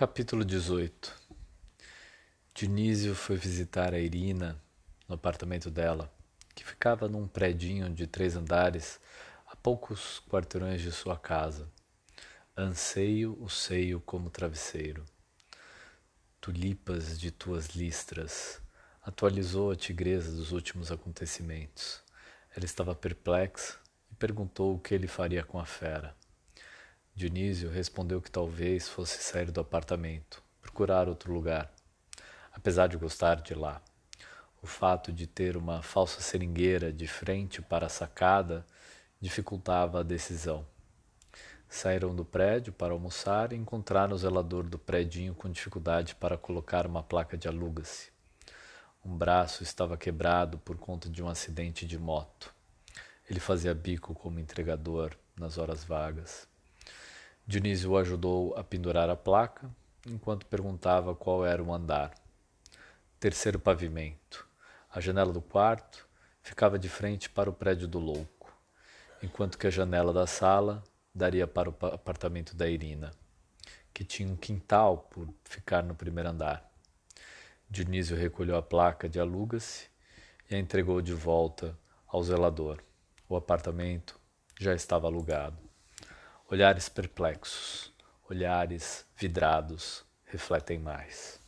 Capítulo 18 Dionísio foi visitar a Irina no apartamento dela, que ficava num predinho de três andares a poucos quarteirões de sua casa. Anseio o seio como travesseiro. Tulipas de tuas listras, atualizou a tigresa dos últimos acontecimentos. Ela estava perplexa e perguntou o que ele faria com a fera. Dionísio respondeu que talvez fosse sair do apartamento, procurar outro lugar, apesar de gostar de lá. O fato de ter uma falsa seringueira de frente para a sacada dificultava a decisão. Saíram do prédio para almoçar e encontraram o zelador do predinho com dificuldade para colocar uma placa de aluga-se. Um braço estava quebrado por conta de um acidente de moto. Ele fazia bico como entregador nas horas vagas. Dionísio o ajudou a pendurar a placa, enquanto perguntava qual era o andar. Terceiro pavimento. A janela do quarto ficava de frente para o prédio do louco, enquanto que a janela da sala daria para o apartamento da Irina, que tinha um quintal por ficar no primeiro andar. Dionísio recolheu a placa de aluga-se e a entregou de volta ao zelador. O apartamento já estava alugado. Olhares perplexos, olhares vidrados refletem mais.